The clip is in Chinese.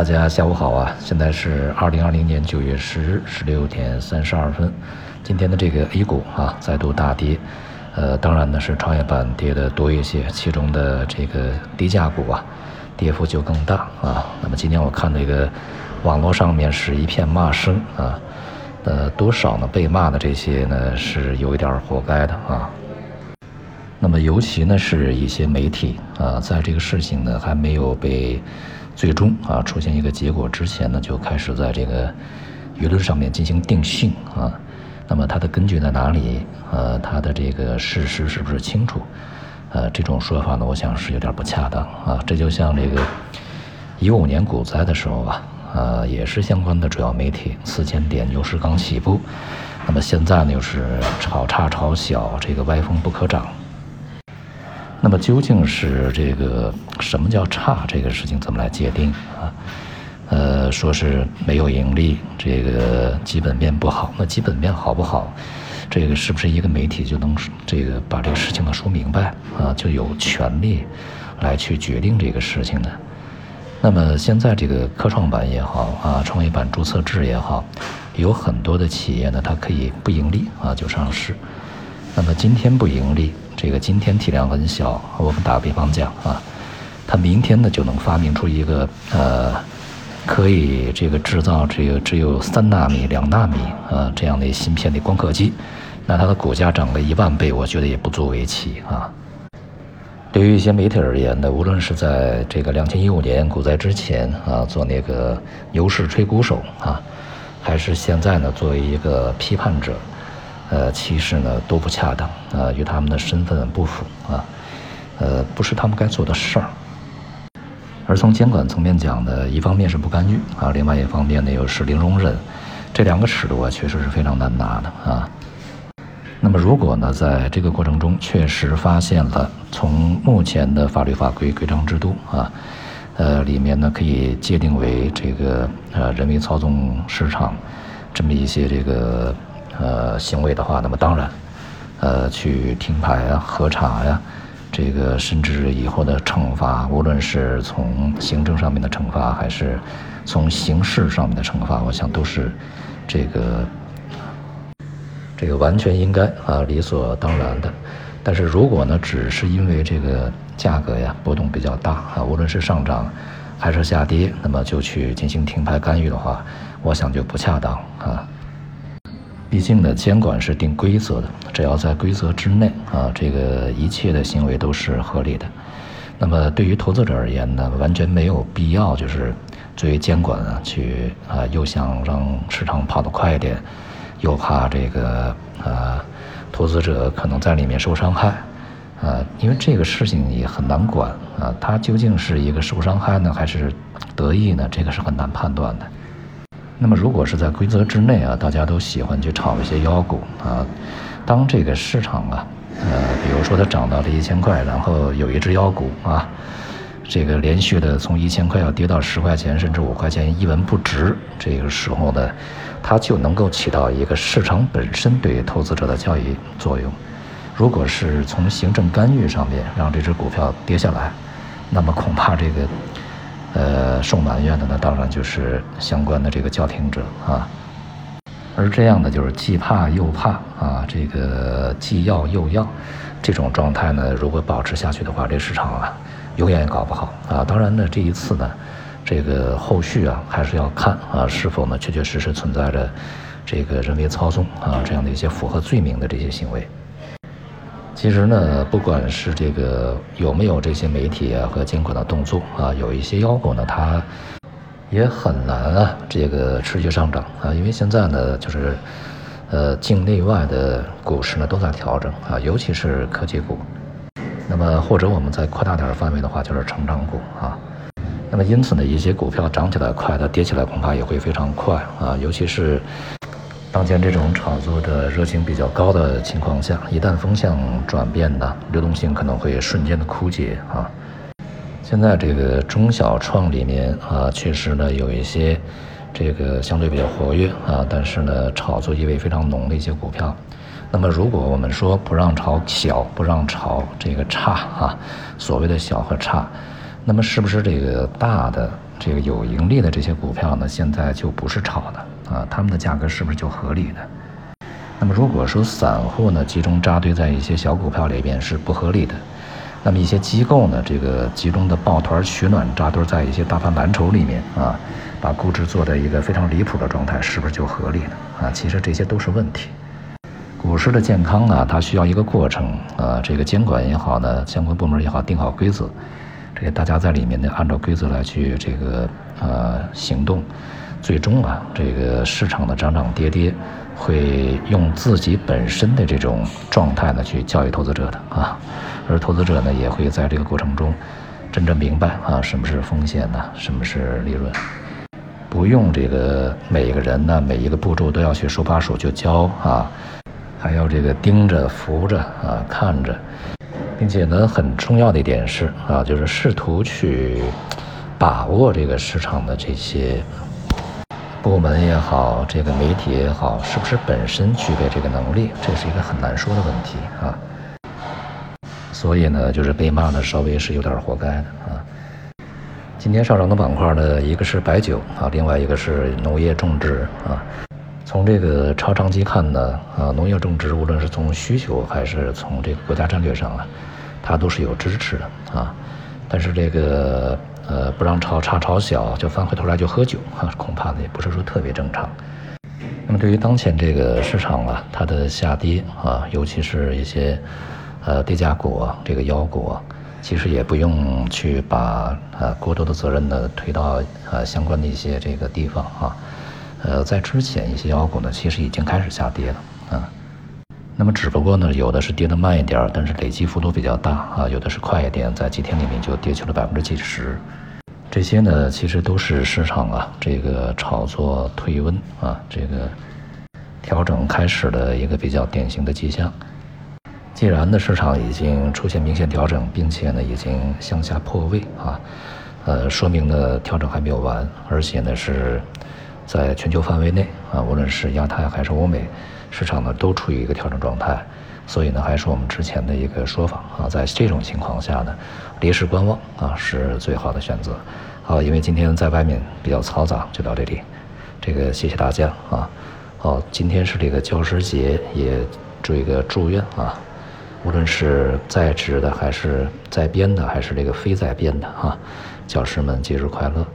大家下午好啊！现在是二零二零年九月十日十六点三十二分。今天的这个 A 股啊再度大跌，呃，当然呢是创业板跌的多一些，其中的这个低价股啊跌幅就更大啊。那么今天我看这个网络上面是一片骂声啊，呃，多少呢被骂的这些呢是有一点活该的啊。那么尤其呢是一些媒体啊，在这个事情呢还没有被。最终啊，出现一个结果之前呢，就开始在这个舆论上面进行定性啊。那么它的根据在哪里？呃，它的这个事实是不是清楚？呃，这种说法呢，我想是有点不恰当啊。这就像这个一五年股灾的时候啊，呃，也是相关的主要媒体四千点牛市刚起步，那么现在呢又是炒差炒小，这个歪风不可长。那么究竟是这个什么叫差？这个事情怎么来界定啊？呃，说是没有盈利，这个基本面不好。那基本面好不好？这个是不是一个媒体就能这个把这个事情呢说明白啊？就有权利来去决定这个事情呢？那么现在这个科创板也好啊，创业板注册制也好，有很多的企业呢，它可以不盈利啊就上市。那么今天不盈利。这个今天体量很小，我们打个比方讲啊，他明天呢就能发明出一个呃，可以这个制造这个只有三纳米、两纳米啊这样的芯片的光刻机，那它的股价涨个一万倍，我觉得也不足为奇啊。对于一些媒体而言呢，无论是在这个两千一五年股灾之前啊做那个牛市吹鼓手啊，还是现在呢作为一个批判者。呃，其实呢都不恰当啊，与他们的身份不符啊，呃，不是他们该做的事儿。而从监管层面讲呢，一方面是不干预啊，另外一方面呢又是零容忍，这两个尺度啊确实是非常难拿的啊。那么如果呢在这个过程中确实发现了从目前的法律法规规章制度啊，呃里面呢可以界定为这个呃人为操纵市场这么一些这个。呃，行为的话，那么当然，呃，去停牌啊、核查呀，这个甚至以后的惩罚，无论是从行政上面的惩罚，还是从刑事上面的惩罚，我想都是这个这个完全应该啊，理所当然的。但是如果呢，只是因为这个价格呀波动比较大啊，无论是上涨还是下跌，那么就去进行停牌干预的话，我想就不恰当啊。毕竟呢，监管是定规则的，只要在规则之内啊，这个一切的行为都是合理的。那么对于投资者而言呢，完全没有必要就是作为监管啊去啊，又想让市场跑得快一点，又怕这个啊投资者可能在里面受伤害啊，因为这个事情也很难管啊，它究竟是一个受伤害呢，还是得益呢？这个是很难判断的。那么，如果是在规则之内啊，大家都喜欢去炒一些妖股啊。当这个市场啊，呃，比如说它涨到了一千块，然后有一只妖股啊，这个连续的从一千块要跌到十块钱，甚至五块钱一文不值，这个时候呢，它就能够起到一个市场本身对投资者的教育作用。如果是从行政干预上面让这只股票跌下来，那么恐怕这个。呃，受埋怨的呢，当然就是相关的这个叫停者啊。而这样的就是既怕又怕啊，这个既要又要，这种状态呢，如果保持下去的话，这市场啊，永远也搞不好啊。当然呢，这一次呢，这个后续啊，还是要看啊，是否呢，确确实实存在着这个人为操纵啊这样的一些符合罪名的这些行为。其实呢，不管是这个有没有这些媒体啊和监管的动作啊，有一些妖股呢，它也很难啊，这个持续上涨啊，因为现在呢，就是呃境内外的股市呢都在调整啊，尤其是科技股。那么或者我们再扩大点范围的话，就是成长股啊。那么因此呢，一些股票涨起来快，它跌起来恐怕也会非常快啊，尤其是。当前这种炒作的热情比较高的情况下，一旦风向转变呢，流动性可能会瞬间的枯竭啊。现在这个中小创里面啊，确实呢有一些这个相对比较活跃啊，但是呢炒作意味非常浓的一些股票。那么如果我们说不让炒小，不让炒这个差啊，所谓的小和差，那么是不是这个大的这个有盈利的这些股票呢，现在就不是炒的啊，他们的价格是不是就合理的？那么如果说散户呢集中扎堆在一些小股票里边是不合理的，那么一些机构呢这个集中的抱团取暖扎堆在一些大盘蓝筹里面啊，把估值做的一个非常离谱的状态，是不是就合理了啊？其实这些都是问题。股市的健康呢，它需要一个过程啊，这个监管也好呢，相关部门也好，定好规则。这个大家在里面呢，按照规则来去这个呃行动，最终啊，这个市场的涨涨跌跌，会用自己本身的这种状态呢去教育投资者的啊，而投资者呢也会在这个过程中真正明白啊什么是风险呢，什么是利润，不用这个每一个人呢每一个步骤都要去手把手去教啊，还要这个盯着扶着啊看着。并且呢，很重要的一点是啊，就是试图去把握这个市场的这些部门也好，这个媒体也好，是不是本身具备这个能力，这是一个很难说的问题啊。所以呢，就是被骂的稍微是有点活该的啊。今天上涨的板块呢，一个是白酒啊，另外一个是农业种植啊。从这个超长期看呢，啊，农业种植无论是从需求还是从这个国家战略上啊。它都是有支持的啊，但是这个呃不让炒，差炒小就翻回头来就喝酒啊，恐怕呢也不是说特别正常。那么对于当前这个市场啊，它的下跌啊，尤其是一些呃低价股啊、这个妖股啊，其实也不用去把呃过多的责任呢推到呃相关的一些这个地方啊。呃，在之前一些妖股呢，其实已经开始下跌了啊。那么只不过呢，有的是跌得慢一点儿，但是累积幅度比较大啊；有的是快一点，在几天里面就跌去了百分之几十。这些呢，其实都是市场啊这个炒作退温啊，这个调整开始的一个比较典型的迹象。既然呢市场已经出现明显调整，并且呢已经向下破位啊，呃，说明呢调整还没有完，而且呢是在全球范围内啊，无论是亚太还是欧美。市场呢都处于一个调整状态，所以呢还是我们之前的一个说法啊，在这种情况下呢，离市观望啊是最好的选择。好，因为今天在外面比较嘈杂，就到这里。这个谢谢大家啊。好，今天是这个教师节，也祝一个祝愿啊，无论是在职的还是在编的，还是这个非在编的啊，教师们节日快乐。